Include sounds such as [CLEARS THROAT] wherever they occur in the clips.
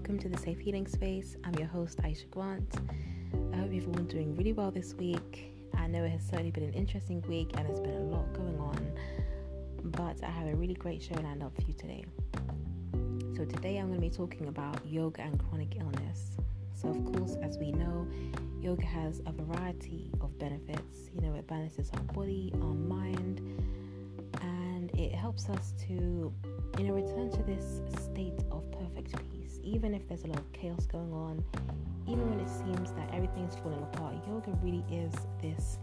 welcome to the Safe Healing Space. I'm your host, Aisha Grant. I hope you've all been doing really well this week. I know it has certainly been an interesting week and there's been a lot going on, but I have a really great show lined up for you today. So, today I'm going to be talking about yoga and chronic illness. So, of course, as we know, yoga has a variety of benefits. You know, it balances our body, our mind, and it helps us to, you know, return to this state of perfect peace. Even if there's a lot of chaos going on, even when it seems that everything's falling apart, yoga really is this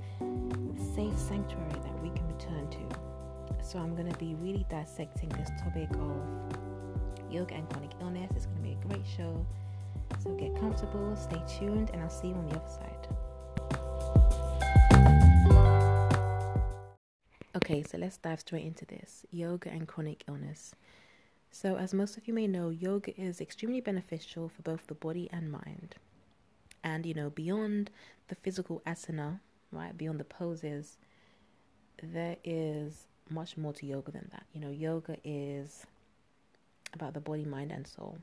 safe sanctuary that we can return to. So, I'm going to be really dissecting this topic of yoga and chronic illness. It's going to be a great show. So get comfortable, stay tuned, and I'll see you on the other side. Okay, so let's dive straight into this yoga and chronic illness. So, as most of you may know, yoga is extremely beneficial for both the body and mind. And, you know, beyond the physical asana, right, beyond the poses, there is much more to yoga than that. You know, yoga is about the body, mind, and soul.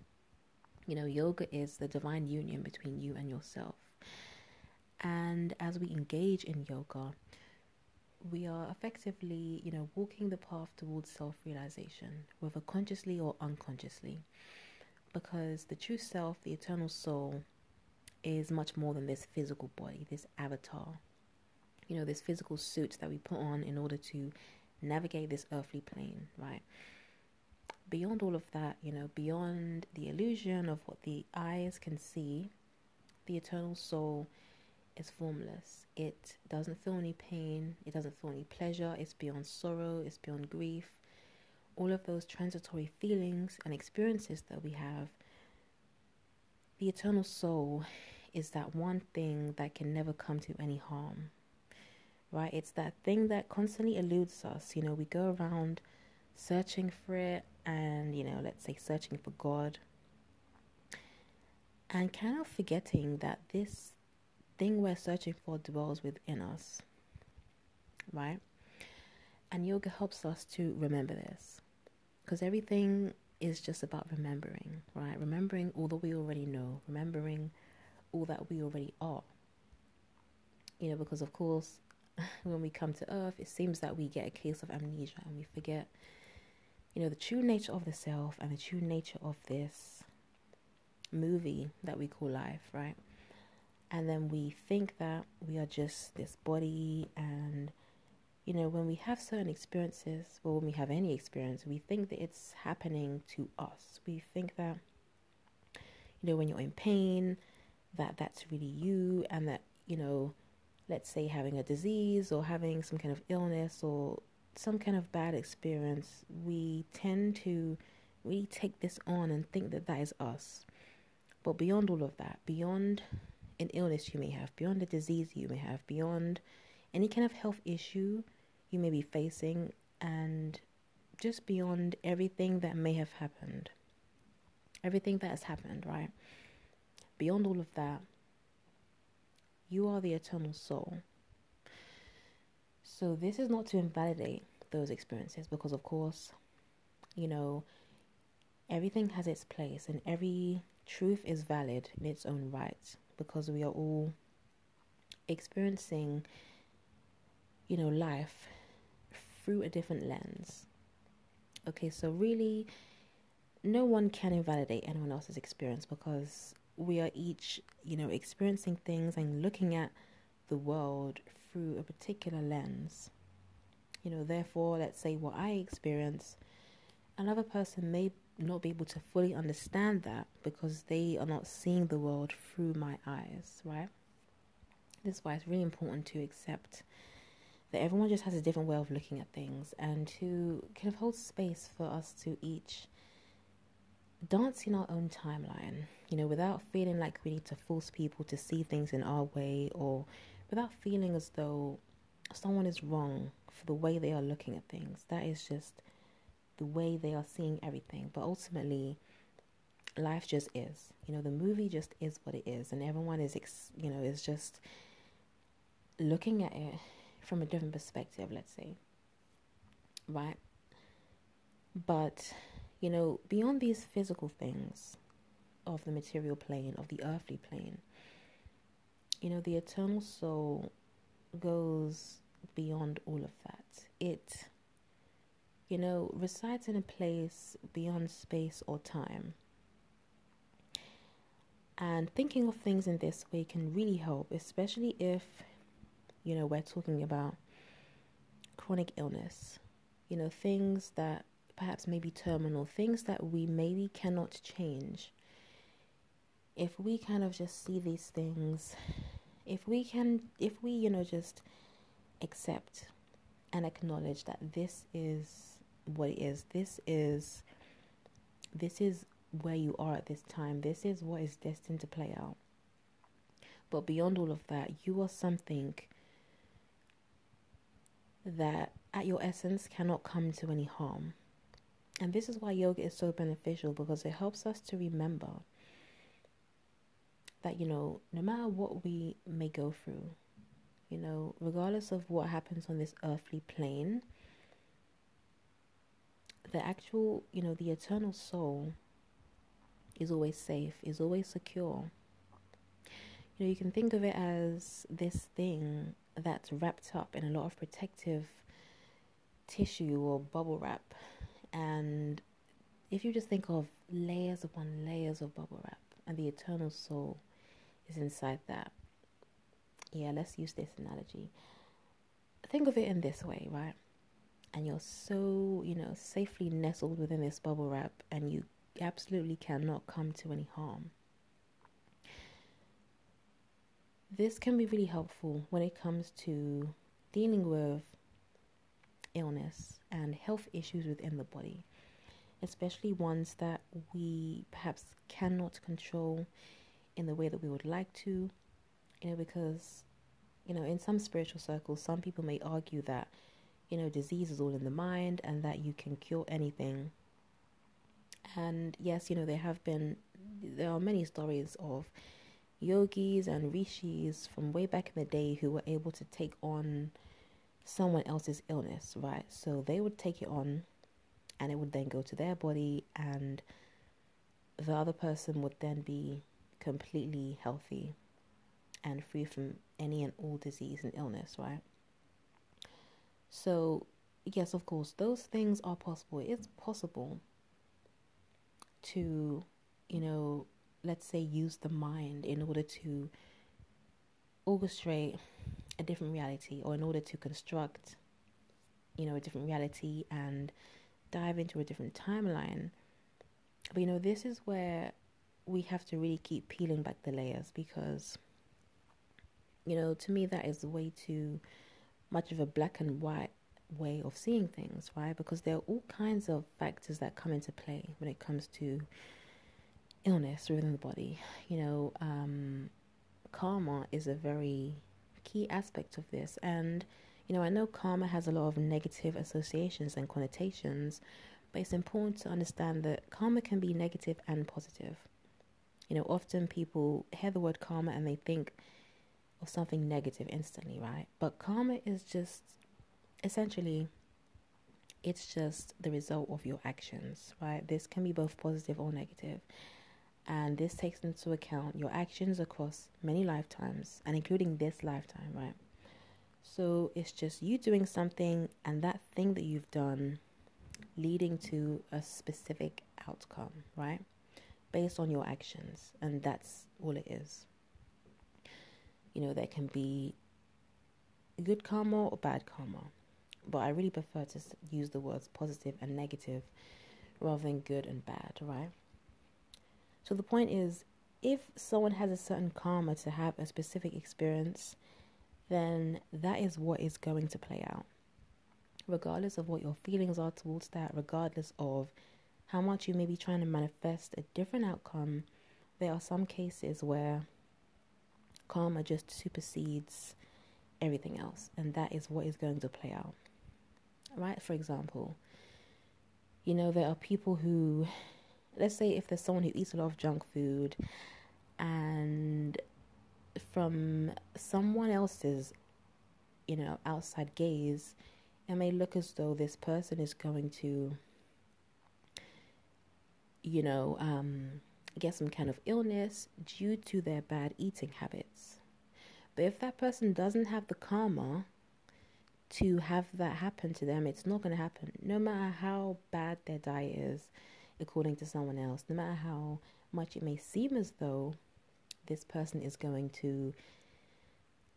You know, yoga is the divine union between you and yourself. And as we engage in yoga, we are effectively, you know, walking the path towards self realization, whether consciously or unconsciously. Because the true self, the eternal soul, is much more than this physical body, this avatar. You know, this physical suit that we put on in order to navigate this earthly plane, right? beyond all of that, you know, beyond the illusion of what the eyes can see, the eternal soul is formless. It doesn't feel any pain, it doesn't feel any pleasure, it's beyond sorrow, it's beyond grief. All of those transitory feelings and experiences that we have, the eternal soul is that one thing that can never come to any harm. Right? It's that thing that constantly eludes us. You know, we go around searching for it and, you know, let's say searching for God and kind of forgetting that this thing we're searching for dwells within us, right? And yoga helps us to remember this because everything is just about remembering, right? Remembering all that we already know, remembering all that we already are. You know, because of course, [LAUGHS] when we come to earth, it seems that we get a case of amnesia and we forget you know, the true nature of the self and the true nature of this movie that we call life, right? And then we think that we are just this body, and you know, when we have certain experiences, or when we have any experience, we think that it's happening to us. We think that, you know, when you're in pain, that that's really you, and that, you know, let's say having a disease or having some kind of illness or some kind of bad experience, we tend to really take this on and think that that is us. But beyond all of that, beyond an illness you may have, beyond a disease you may have, beyond any kind of health issue you may be facing, and just beyond everything that may have happened, everything that has happened, right? Beyond all of that, you are the eternal soul. So, this is not to invalidate those experiences because, of course, you know, everything has its place and every truth is valid in its own right because we are all experiencing, you know, life through a different lens. Okay, so really, no one can invalidate anyone else's experience because we are each, you know, experiencing things and looking at the world through a particular lens. You know, therefore, let's say what I experience, another person may not be able to fully understand that because they are not seeing the world through my eyes, right? This is why it's really important to accept that everyone just has a different way of looking at things and to kind of hold space for us to each dance in our own timeline, you know, without feeling like we need to force people to see things in our way or without feeling as though someone is wrong for the way they are looking at things. That is just the way they are seeing everything. But ultimately, life just is. You know, the movie just is what it is, and everyone is, ex- you know, is just looking at it from a different perspective. Let's say, right? But you know, beyond these physical things, of the material plane, of the earthly plane. You know, the eternal soul goes beyond all of that. It, you know, resides in a place beyond space or time. And thinking of things in this way can really help, especially if, you know, we're talking about chronic illness, you know, things that perhaps may be terminal, things that we maybe cannot change. If we kind of just see these things, if we can, if we, you know, just accept and acknowledge that this is what it is, this is, this is where you are at this time. This is what is destined to play out. But beyond all of that, you are something that at your essence cannot come to any harm. And this is why yoga is so beneficial because it helps us to remember that, you know, no matter what we may go through, you know, regardless of what happens on this earthly plane, the actual, you know, the eternal soul is always safe, is always secure. You know, you can think of it as this thing that's wrapped up in a lot of protective tissue or bubble wrap. And if you just think of layers upon layers of bubble wrap, and the eternal soul is inside that. Yeah, let's use this analogy. Think of it in this way, right? And you're so, you know, safely nestled within this bubble wrap, and you absolutely cannot come to any harm. This can be really helpful when it comes to dealing with illness and health issues within the body, especially ones that we perhaps cannot control in the way that we would like to. You know, because, you know, in some spiritual circles, some people may argue that, you know, disease is all in the mind and that you can cure anything and yes, you know, there have been, there are many stories of yogis and rishis from way back in the day who were able to take on someone else's illness, right? So they would take it on and it would then go to their body, and the other person would then be completely healthy and free from any and all disease and illness, right? So, yes, of course, those things are possible. It's possible to, you know, let's say use the mind in order to orchestrate a different reality or in order to construct, you know, a different reality and dive into a different timeline. But, you know, this is where we have to really keep peeling back the layers because, you know, to me, that is the way too much of a black and white way of seeing things, right? Because there are all kinds of factors that come into play when it comes to illness within the body. You know, um, karma is a very key aspect of this. And, you know, I know karma has a lot of negative associations and connotations, but it's important to understand that karma can be negative and positive. You know, often people hear the word karma and they think something negative instantly, right? But karma is just essentially it's just the result of your actions, right? This can be both positive or negative. And this takes into account your actions across many lifetimes and including this lifetime, right? So it's just you doing something and that thing that you've done leading to a specific outcome, right? Based on your actions. And that's all it is. You know, there can be good karma or bad karma but I really prefer to use the words positive and negative rather than good and bad, right? So the point is, if someone has a certain karma to have a specific experience, then that is what is going to play out. Regardless of what your feelings are towards that, regardless of how much you may be trying to manifest a different outcome, there are some cases where karma just supersedes everything else, and that is what is going to play out right? For example, you know, there are people who, let's say, if there's someone who eats a lot of junk food and from someone else's, you know, outside gaze, it may look as though this person is going to, you know, um, get some kind of illness due to their bad eating habits. But if that person doesn't have the karma to have that happen to them, it's not going to happen. No matter how bad their diet is, according to someone else, no matter how much it may seem as though this person is going to,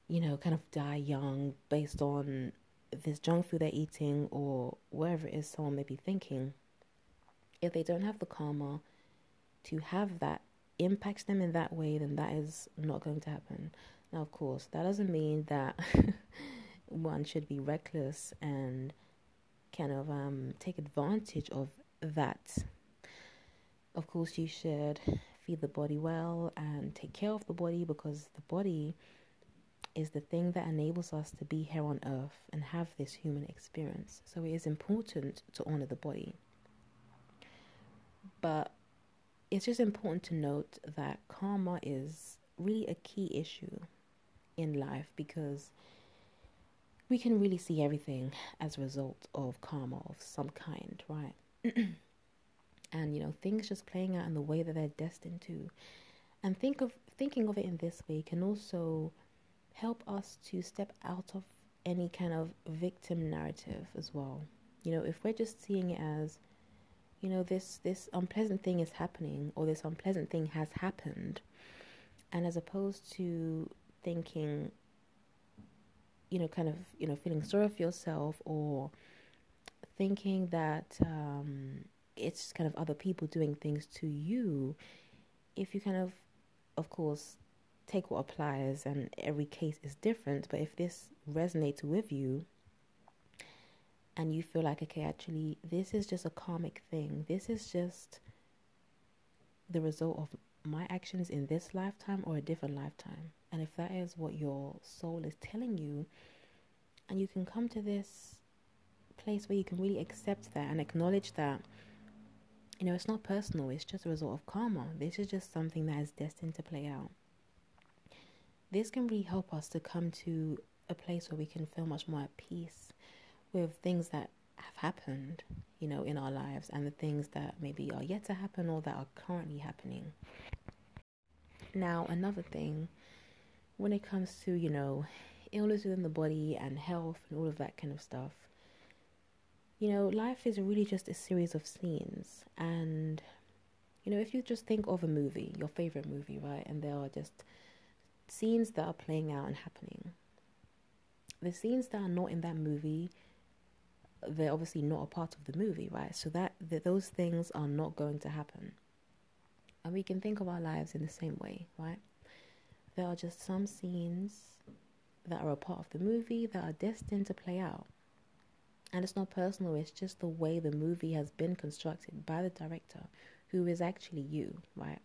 you know, kind of die young based on this junk food they're eating or whatever it is someone may be thinking, if they don't have the karma to have that impact them in that way, then that is not going to happen. Now, of course, that doesn't mean that [LAUGHS] one should be reckless and kind of um, take advantage of that. Of course, you should feed the body well and take care of the body because the body is the thing that enables us to be here on earth and have this human experience. So it is important to honor the body. But it's just important to note that karma is really a key issue in life because we can really see everything as a result of karma of some kind, right? [CLEARS THROAT] and you know, things just playing out in the way that they're destined to. And think of thinking of it in this way can also help us to step out of any kind of victim narrative as well. You know, if we're just seeing it as, you know, this this unpleasant thing is happening or this unpleasant thing has happened, and as opposed to thinking, you know, kind of, you know, feeling sorry for yourself or thinking that um, it's kind of other people doing things to you, if you kind of, of course, take what applies and every case is different, but if this resonates with you, and you feel like, okay, actually, this is just a karmic thing. This is just the result of my actions in this lifetime or a different lifetime. And if that is what your soul is telling you, and you can come to this place where you can really accept that and acknowledge that, you know, it's not personal, it's just a result of karma. This is just something that is destined to play out. This can really help us to come to a place where we can feel much more at peace with things that have happened, you know, in our lives and the things that maybe are yet to happen or that are currently happening. Now, another thing when it comes to, you know, illness within the body and health and all of that kind of stuff, you know, life is really just a series of scenes. And, you know, if you just think of a movie, your favorite movie, right, and there are just scenes that are playing out and happening, the scenes that are not in that movie, they're obviously not a part of the movie, right? So that, those things are not going to happen. And we can think of our lives in the same way, right? There are just some scenes that are a part of the movie that are destined to play out. And it's not personal, it's just the way the movie has been constructed by the director, who is actually you, right?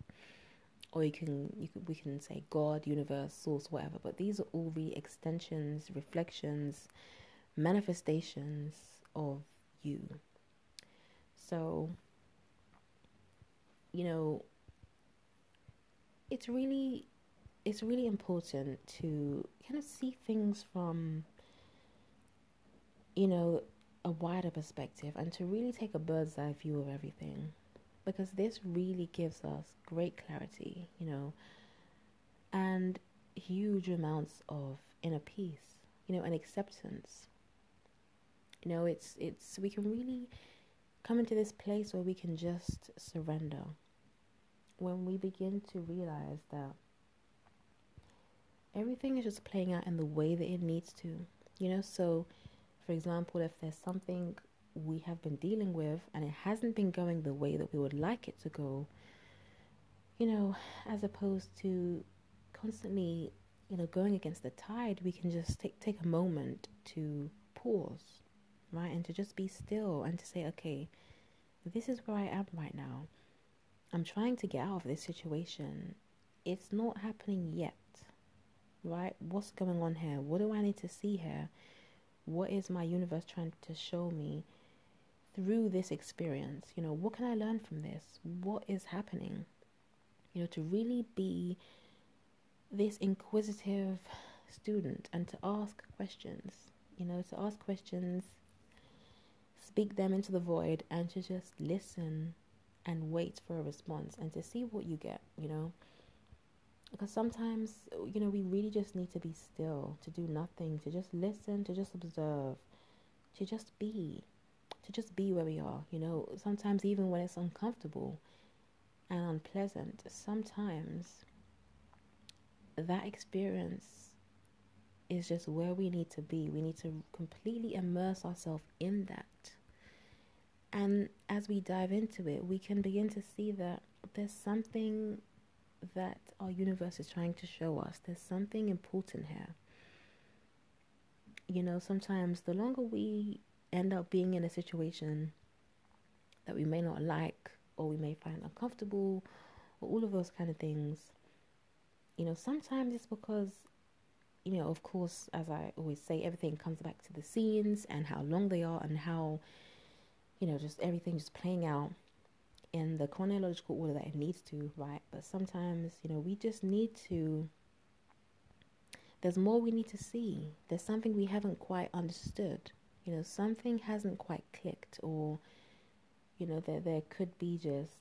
Or you can, you can we can say God, universe, source, whatever. But these are all the extensions, reflections, manifestations of you. So, you know, it's really it's really important to kind of see things from you know a wider perspective and to really take a bird's eye view of everything because this really gives us great clarity you know and huge amounts of inner peace you know and acceptance you know it's it's we can really come into this place where we can just surrender when we begin to realize that everything is just playing out in the way that it needs to. You know, so for example, if there's something we have been dealing with and it hasn't been going the way that we would like it to go, you know, as opposed to constantly, you know, going against the tide, we can just take take a moment to pause, right? And to just be still and to say, okay, this is where I am right now. I'm trying to get out of this situation. It's not happening yet right? What's going on here? What do I need to see here? What is my universe trying to show me through this experience? You know, what can I learn from this? What is happening? You know, to really be this inquisitive student and to ask questions, you know, to ask questions, speak them into the void, and to just listen and wait for a response and to see what you get, you know? Because sometimes, you know, we really just need to be still, to do nothing, to just listen, to just observe, to just be, to just be where we are, you know? Sometimes, even when it's uncomfortable and unpleasant, sometimes that experience is just where we need to be. We need to completely immerse ourselves in that. And as we dive into it, we can begin to see that there's something that our universe is trying to show us. There's something important here. You know, sometimes the longer we end up being in a situation that we may not like or we may find uncomfortable or all of those kind of things, you know, sometimes it's because you know, of course, as I always say, everything comes back to the scenes and how long they are and how, you know, just everything just playing out in the chronological order that it needs to, right? But sometimes, you know, we just need to, there's more we need to see. There's something we haven't quite understood. You know, something hasn't quite clicked, or, you know, there, there could be just,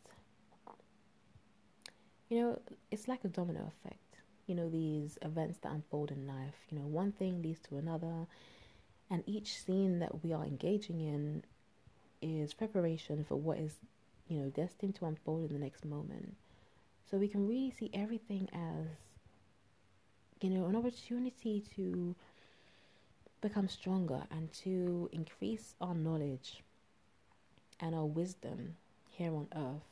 you know, it's like a domino effect you know, these events that unfold in life. You know, one thing leads to another, and each scene that we are engaging in is preparation for what is, you know, destined to unfold in the next moment. So we can really see everything as, you know, an opportunity to become stronger and to increase our knowledge and our wisdom here on earth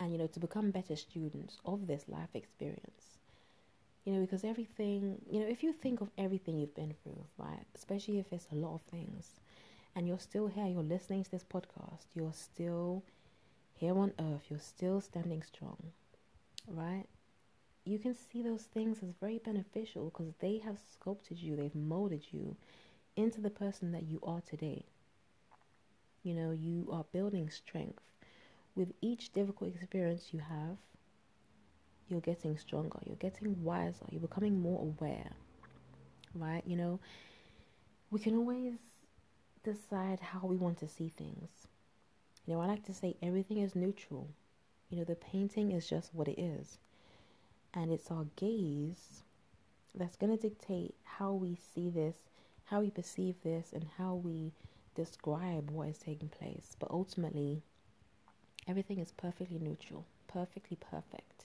and you know to become better students of this life experience. You know because everything you know if you think of everything you've been through right especially if it's a lot of things and you're still here you're listening to this podcast you're still here on earth you're still standing strong right you can see those things as very beneficial because they have sculpted you they've molded you into the person that you are today. You know you are building strength with each difficult experience you have, you're getting stronger, you're getting wiser, you're becoming more aware, right? You know, we can always decide how we want to see things. You know, I like to say everything is neutral. You know, the painting is just what it is. And it's our gaze that's going to dictate how we see this, how we perceive this, and how we describe what is taking place. But ultimately, Everything is perfectly neutral, perfectly perfect.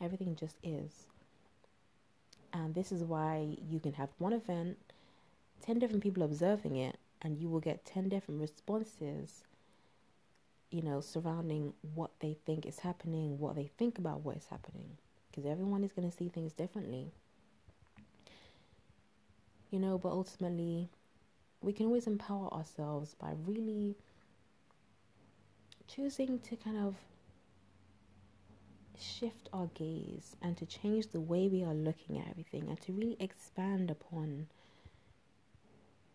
Everything just is. And this is why you can have one event, 10 different people observing it, and you will get 10 different responses, you know, surrounding what they think is happening, what they think about what is happening. Because everyone is going to see things differently. You know, but ultimately, we can always empower ourselves by really choosing to kind of shift our gaze and to change the way we are looking at everything and to really expand upon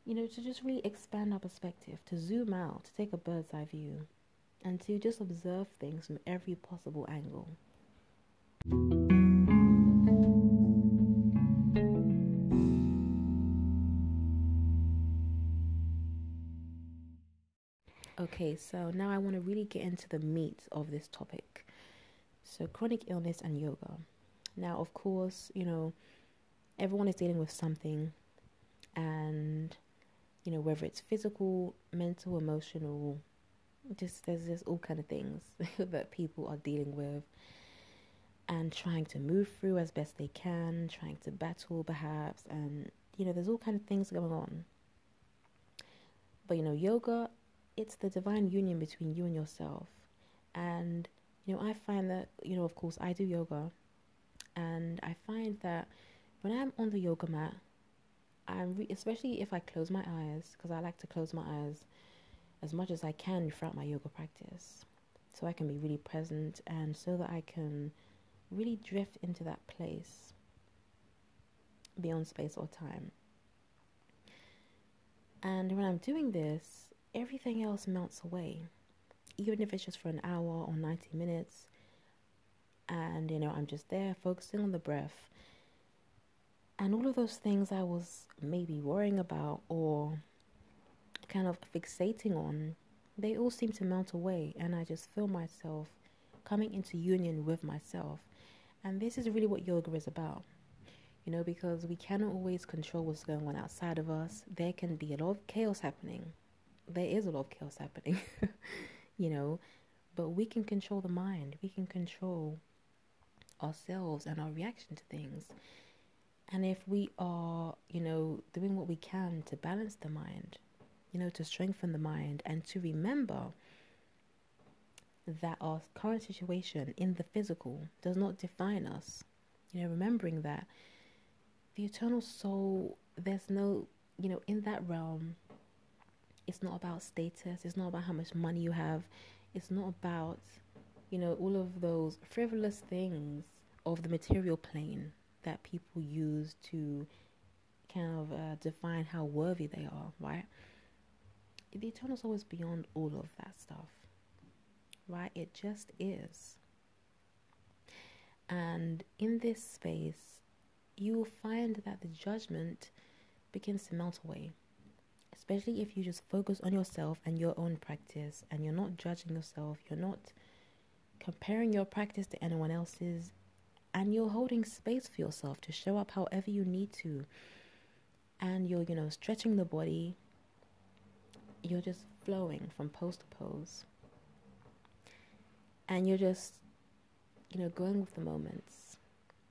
you know to just really expand our perspective to zoom out to take a bird's eye view and to just observe things from every possible angle Okay, so now I want to really get into the meat of this topic. So, chronic illness and yoga. Now, of course, you know, everyone is dealing with something, and you know, whether it's physical, mental, emotional, just there's just all kind of things [LAUGHS] that people are dealing with and trying to move through as best they can, trying to battle perhaps, and you know, there's all kind of things going on. But you know, yoga it's the divine union between you and yourself. And, you know, I find that, you know, of course, I do yoga. And I find that when I'm on the yoga mat, I'm re- especially if I close my eyes, because I like to close my eyes as much as I can throughout my yoga practice. So I can be really present and so that I can really drift into that place beyond space or time. And when I'm doing this, everything else melts away. Even if it's just for an hour or 90 minutes. And, you know, I'm just there focusing on the breath. And all of those things I was maybe worrying about or kind of fixating on they all seem to melt away, and I just feel myself coming into union with myself. And this is really what yoga is about. You know, because we cannot always control what's going on outside of us. There can be a lot of chaos happening. There is a lot of chaos happening, [LAUGHS] you know, but we can control the mind. We can control ourselves and our reaction to things. And if we are, you know, doing what we can to balance the mind, you know, to strengthen the mind and to remember that our current situation in the physical does not define us. You know, remembering that the eternal soul, there's no, you know, in that realm, it's not about status, it's not about how much money you have, it's not about, you know, all of those frivolous things of the material plane that people use to kind of uh, define how worthy they are, right? The eternal soul is beyond all of that stuff right? It just is. And in this space, you will find that the judgment begins to melt away. Especially if you just focus on yourself and your own practice and you're not judging yourself, you're not comparing your practice to anyone else's, and you're holding space for yourself to show up however you need to. And you're, you know, stretching the body, you're just flowing from pose to pose and you're just, you know, going with the moments.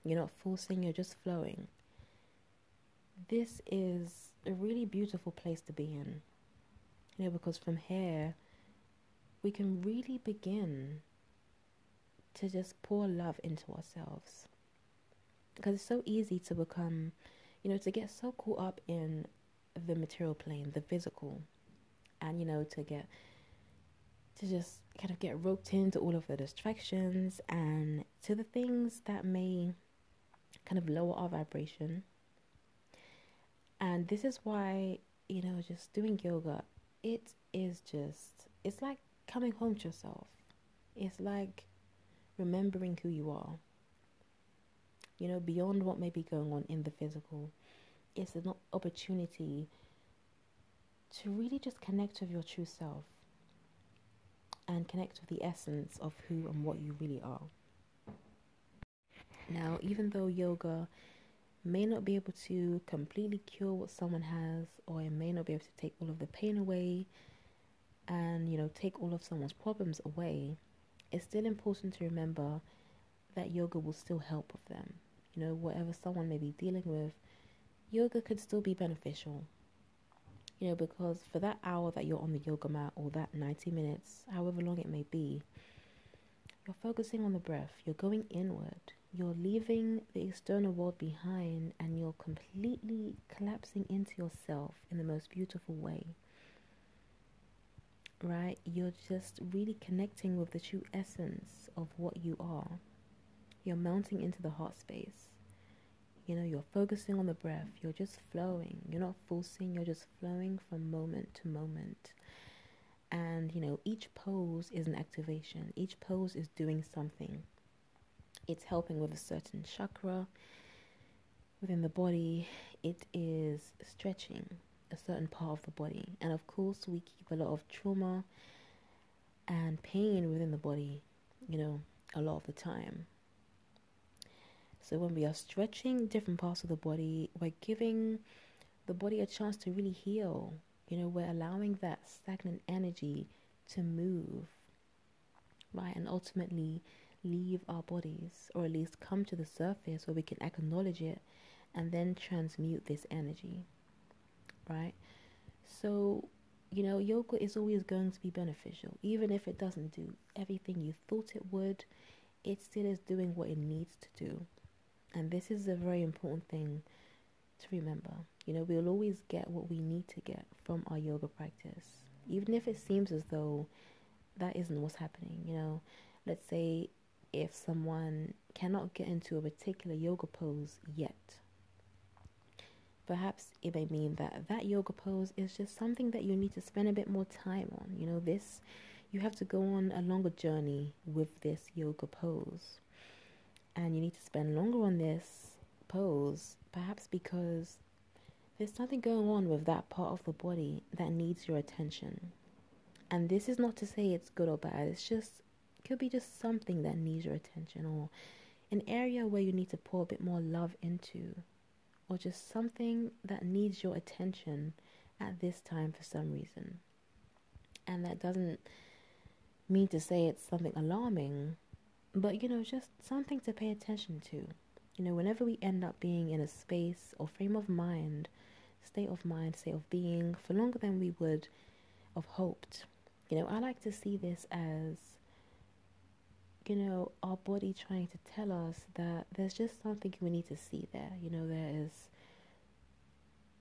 You're not forcing, you're just flowing. This is a really beautiful place to be in. You know, because from here, we can really begin to just pour love into ourselves. Because it's so easy to become, you know, to get so caught up in the material plane, the physical, and, you know, to get to just kind of get roped into all of the distractions and to the things that may kind of lower our vibration. And this is why, you know, just doing yoga, it is just, it's like coming home to yourself. It's like remembering who you are. You know, beyond what may be going on in the physical, it's an opportunity to really just connect with your true self and connect with the essence of who and what you really are. Now, even though yoga may not be able to completely cure what someone has, or it may not be able to take all of the pain away and, you know, take all of someone's problems away, it's still important to remember that yoga will still help with them. You know, whatever someone may be dealing with, yoga could still be beneficial. You know, because for that hour that you're on the yoga mat or that 90 minutes, however long it may be, you're focusing on the breath, you're going inward, you're leaving the external world behind, and you're completely collapsing into yourself in the most beautiful way. Right? You're just really connecting with the true essence of what you are. You're mounting into the heart space. You know, you're focusing on the breath, you're just flowing. You're not forcing, you're just flowing from moment to moment. And, you know, each pose is an activation, each pose is doing something. It's helping with a certain chakra within the body, it is stretching a certain part of the body. And of course, we keep a lot of trauma and pain within the body, you know, a lot of the time. So when we are stretching different parts of the body, we're giving the body a chance to really heal. You know, we're allowing that stagnant energy to move, right? And ultimately leave our bodies, or at least come to the surface where we can acknowledge it and then transmute this energy, right? So, you know, yoga is always going to be beneficial, even if it doesn't do everything you thought it would, it still is doing what it needs to do. And this is a very important thing to remember. You know, we'll always get what we need to get from our yoga practice, even if it seems as though that isn't what's happening. You know, let's say if someone cannot get into a particular yoga pose yet, perhaps it may mean that that yoga pose is just something that you need to spend a bit more time on. You know, this, you have to go on a longer journey with this yoga pose and you need to spend longer on this pose, perhaps because there's something going on with that part of the body that needs your attention. And this is not to say it's good or bad. It's just could be just something that needs your attention or an area where you need to pour a bit more love into or just something that needs your attention at this time for some reason. And that doesn't mean to say it's something alarming, but you know, just something to pay attention to. You know, whenever we end up being in a space or frame of mind, state of mind, state of being for longer than we would have hoped, you know, I like to see this as, you know, our body trying to tell us that there's just something we need to see there. You know, there is,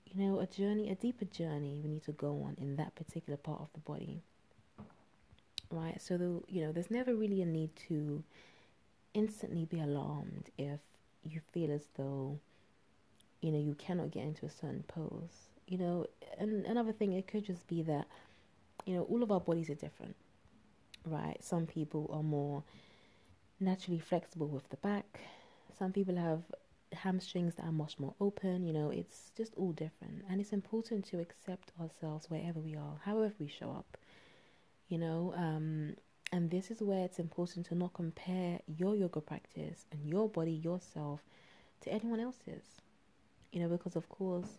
you know, a journey, a deeper journey we need to go on in that particular part of the body. Right? So, the, you know, there's never really a need to instantly be alarmed if you feel as though, you know, you cannot get into a certain pose. You know, and another thing, it could just be that you know, all of our bodies are different, right? Some people are more naturally flexible with the back. Some people have hamstrings that are much more open. You know, it's just all different. And it's important to accept ourselves wherever we are, however we show up. You know, um, and this is where it's important to not compare your yoga practice and your body, yourself, to anyone else's. You know, because of course,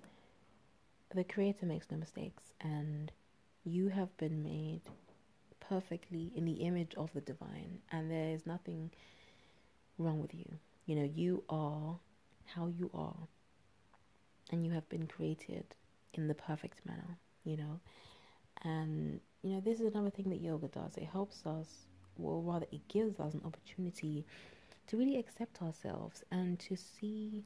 the creator makes no mistakes. And you have been made perfectly in the image of the divine, and there is nothing wrong with you. You know, you are how you are, and you have been created in the perfect manner, you know. And, you know, this is another thing that yoga does. It helps us, or rather, it gives us an opportunity to really accept ourselves and to see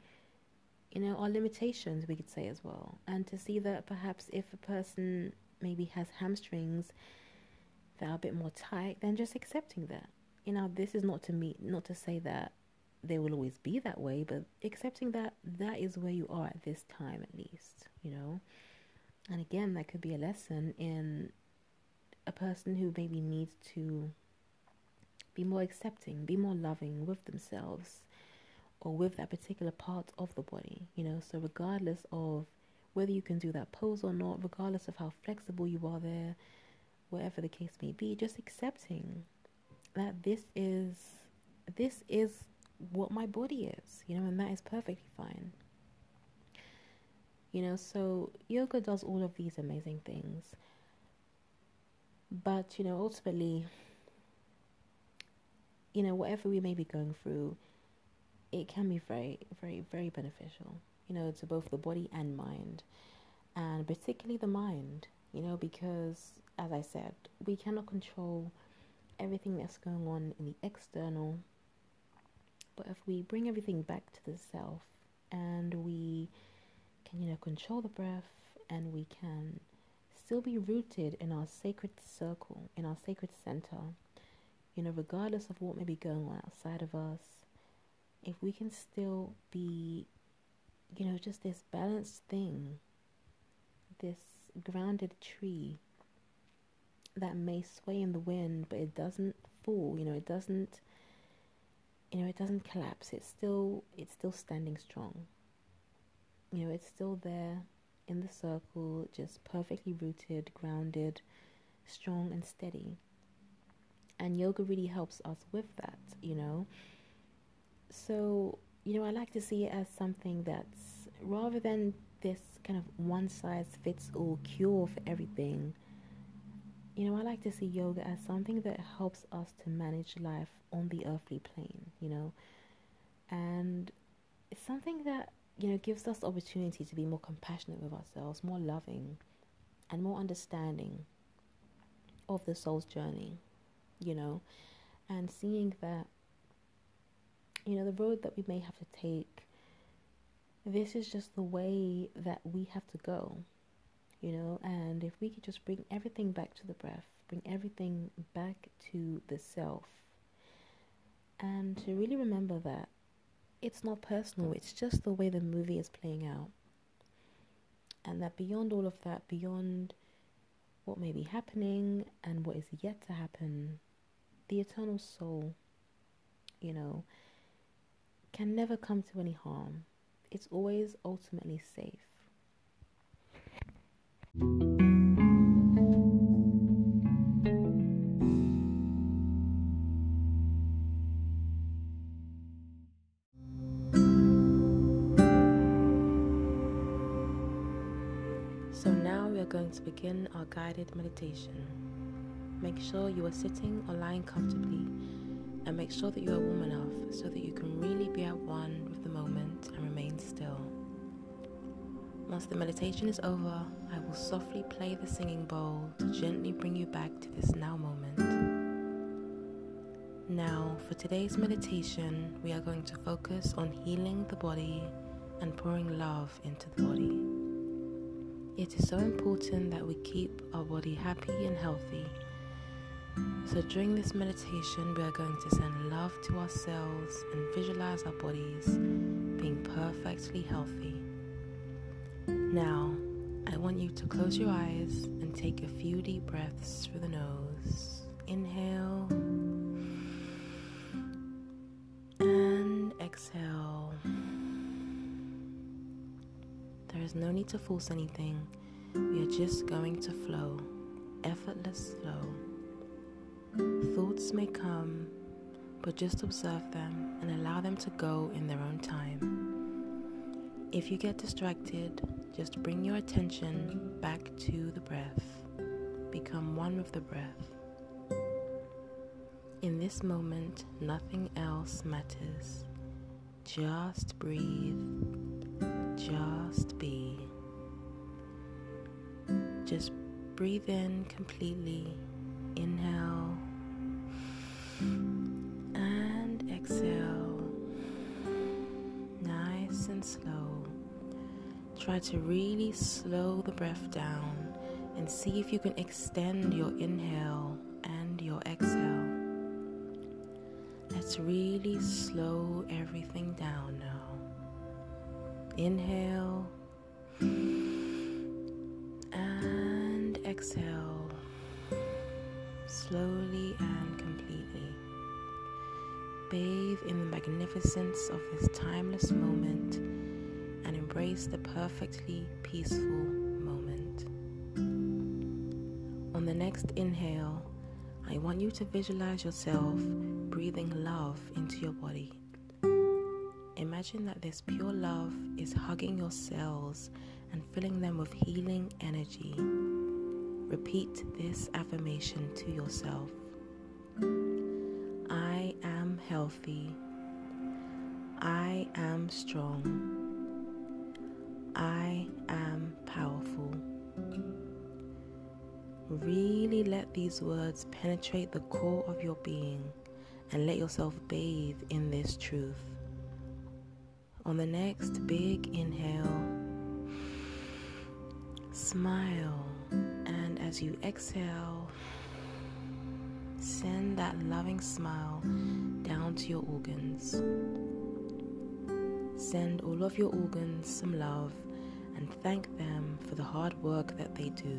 you know our limitations we could say as well and to see that perhaps if a person maybe has hamstrings that are a bit more tight, then just accepting that. You know, this is not to me, not to say that they will always be that way, but accepting that that is where you are at this time, at least, you know. And again, that could be a lesson in a person who maybe needs to be more accepting, be more loving with themselves or with that particular part of the body, you know. So, regardless of whether you can do that pose or not, regardless of how flexible you are there, whatever the case may be, just accepting that this is this is what my body is, you know, and that is perfectly fine. You know, so yoga does all of these amazing things. But, you know, ultimately, you know, whatever we may be going through, it can be very, very, very beneficial you know, to both the body and mind, and particularly the mind, you know, because as I said, we cannot control everything that's going on in the external, but if we bring everything back to the self and we can, you know, control the breath and we can still be rooted in our sacred circle, in our sacred center, you know, regardless of what may be going on outside of us, if we can still be you know, just this balanced thing, this grounded tree that may sway in the wind, but it doesn't fall, you know, it doesn't you know, it doesn't collapse. It's still it's still standing strong. You know, it's still there in the circle, just perfectly rooted, grounded, strong and steady. And yoga really helps us with that, you know. So you know, I like to see it as something that's rather than this kind of one size fits all cure for everything. You know, I like to see yoga as something that helps us to manage life on the earthly plane, you know, and it's something that, you know, gives us opportunity to be more compassionate with ourselves, more loving, and more understanding of the soul's journey, you know, and seeing that you know, the road that we may have to take, this is just the way that we have to go, you know, and if we could just bring everything back to the breath, bring everything back to the self, and to really remember that it's not personal, it's just the way the movie is playing out. And that beyond all of that, beyond what may be happening and what is yet to happen, the eternal soul, you know, can never come to any harm. It's always ultimately safe. So now we are going to begin our guided meditation. Make sure you are sitting or lying comfortably and make sure that you are warm enough so that you can really be at one with the moment and remain still. Once the meditation is over, I will softly play the singing bowl to gently bring you back to this now moment. Now, for today's meditation, we are going to focus on healing the body and pouring love into the body. It is so important that we keep our body happy and healthy. So, during this meditation, we are going to send love to ourselves and visualize our bodies being perfectly healthy. Now, I want you to close your eyes and take a few deep breaths through the nose. Inhale and exhale. There is no need to force anything. We are just going to flow, effortless flow. Thoughts may come, but just observe them and allow them to go in their own time. If you get distracted, just bring your attention back to the breath. Become one with the breath. In this moment, nothing else matters. Just breathe just be. Just breathe in completely. Inhale and exhale. And slow. Try to really slow the breath down and see if you can extend your inhale and your exhale. Let's really slow everything down now. Inhale and exhale slowly and completely. Bathe in the magnificence of this timeless moment and embrace the perfectly peaceful moment. On the next inhale, I want you to visualize yourself breathing love into your body. Imagine that this pure love is hugging your cells and filling them with healing energy. Repeat this affirmation to yourself healthy. I am strong. I am powerful. Really let these words penetrate the core of your being and let yourself bathe in this truth. On the next big inhale, smile, and as you exhale, send that loving smile down to your organs. Send all of your organs some love and thank them for the hard work that they do.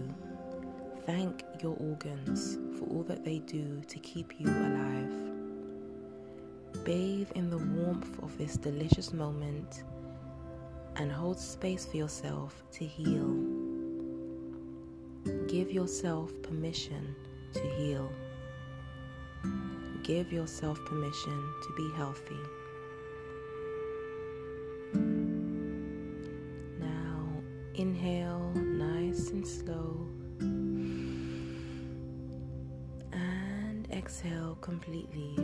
Thank your organs for all that they do to keep you alive. Bathe in the warmth of this delicious moment and hold space for yourself to heal. Give yourself permission to heal. Give yourself permission to be healthy. Now, inhale nice and slow. And exhale completely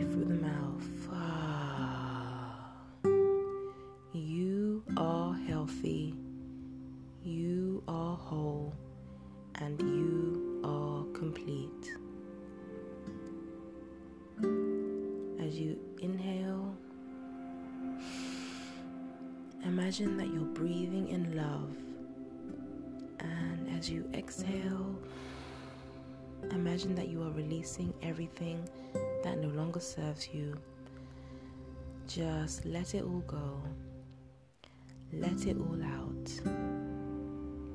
imagine that you're breathing in love, and as you exhale, Imagine that you are releasing everything that no longer serves you. Just let it all go. Let it all out.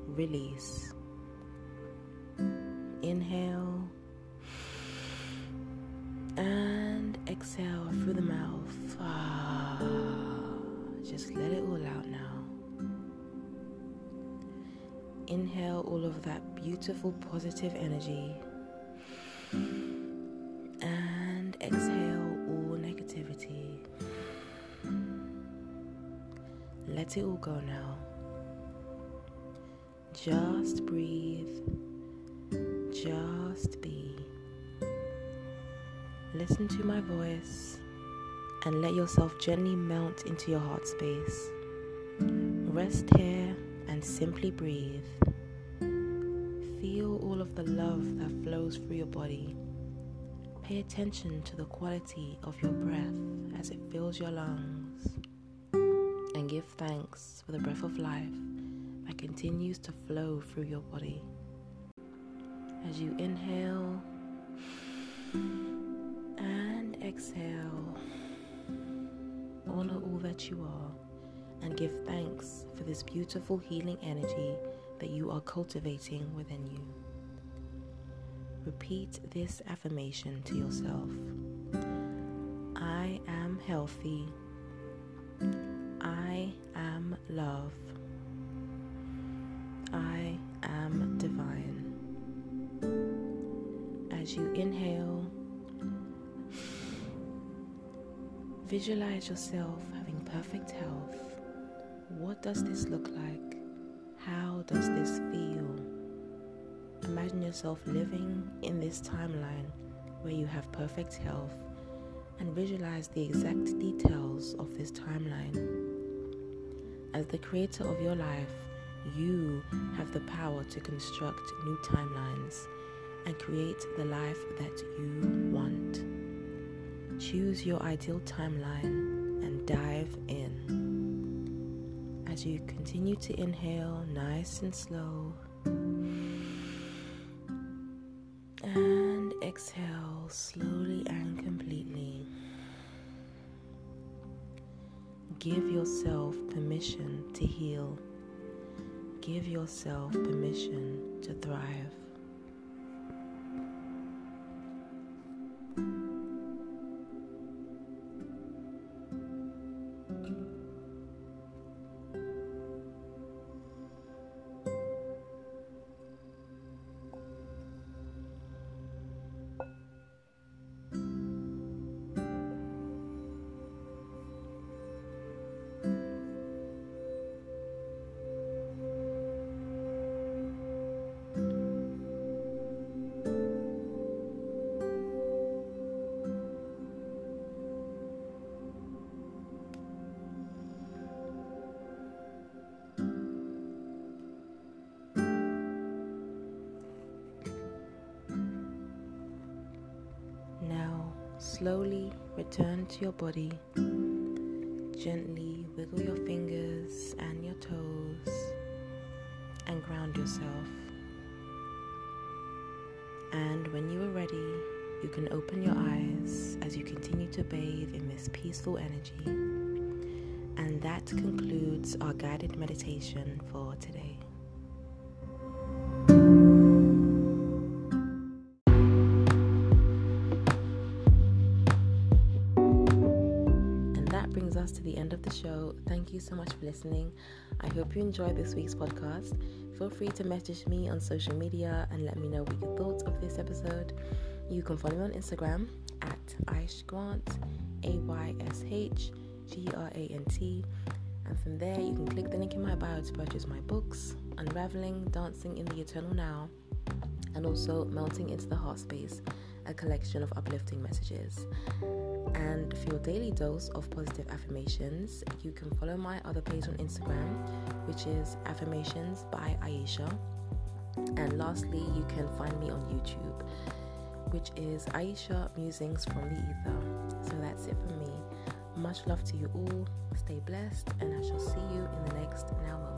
Release. Inhale and exhale through the mouth. Ah, just let it all out Inhale all of that beautiful positive energy and exhale all negativity. Let it all go now. Just breathe. Just be. Listen to my voice and let yourself gently melt into your heart space. Rest here and simply breathe. Feel all of the love that flows through your body. Pay attention to the quality of your breath as it fills your lungs. And give thanks for the breath of life that continues to flow through your body. As you inhale and exhale, honor all that you are and give thanks for this beautiful healing energy that you are cultivating within you. Repeat this affirmation to yourself I am healthy. I am love. I am divine. As you inhale, visualize yourself having perfect health. What does this look like? How does this feel? Imagine yourself living in this timeline where you have perfect health and visualize the exact details of this timeline. As the creator of your life, you have the power to construct new timelines and create the life that you want. Choose your ideal timeline and dive in. You continue to inhale nice and slow, and exhale slowly and completely. Give yourself permission to heal give yourself permission to thrive. Return to your body. Gently wiggle your fingers and your toes and ground yourself. And when you are ready, you can open your eyes as you continue to bathe in this peaceful energy. And that concludes our guided meditation for today. Show. Thank you so much for listening. I hope you enjoyed this week's podcast. Feel free to message me on social media and let me know what your thoughts of this episode. You can follow me on Instagram at Aysh Grant, A Y S H G R A N T. And from there, you can click the link in my bio to purchase my books Unraveling, Dancing in the Eternal Now, and also Melting into the Heart Space, a collection of uplifting messages. And for your daily dose of positive affirmations, you can follow my other page on Instagram, which is Affirmations by Aisha. And lastly, you can find me on YouTube, which is Aisha Musings from the Ether. So that's it for me. Much love to you all. Stay blessed, and I shall see you in the next now.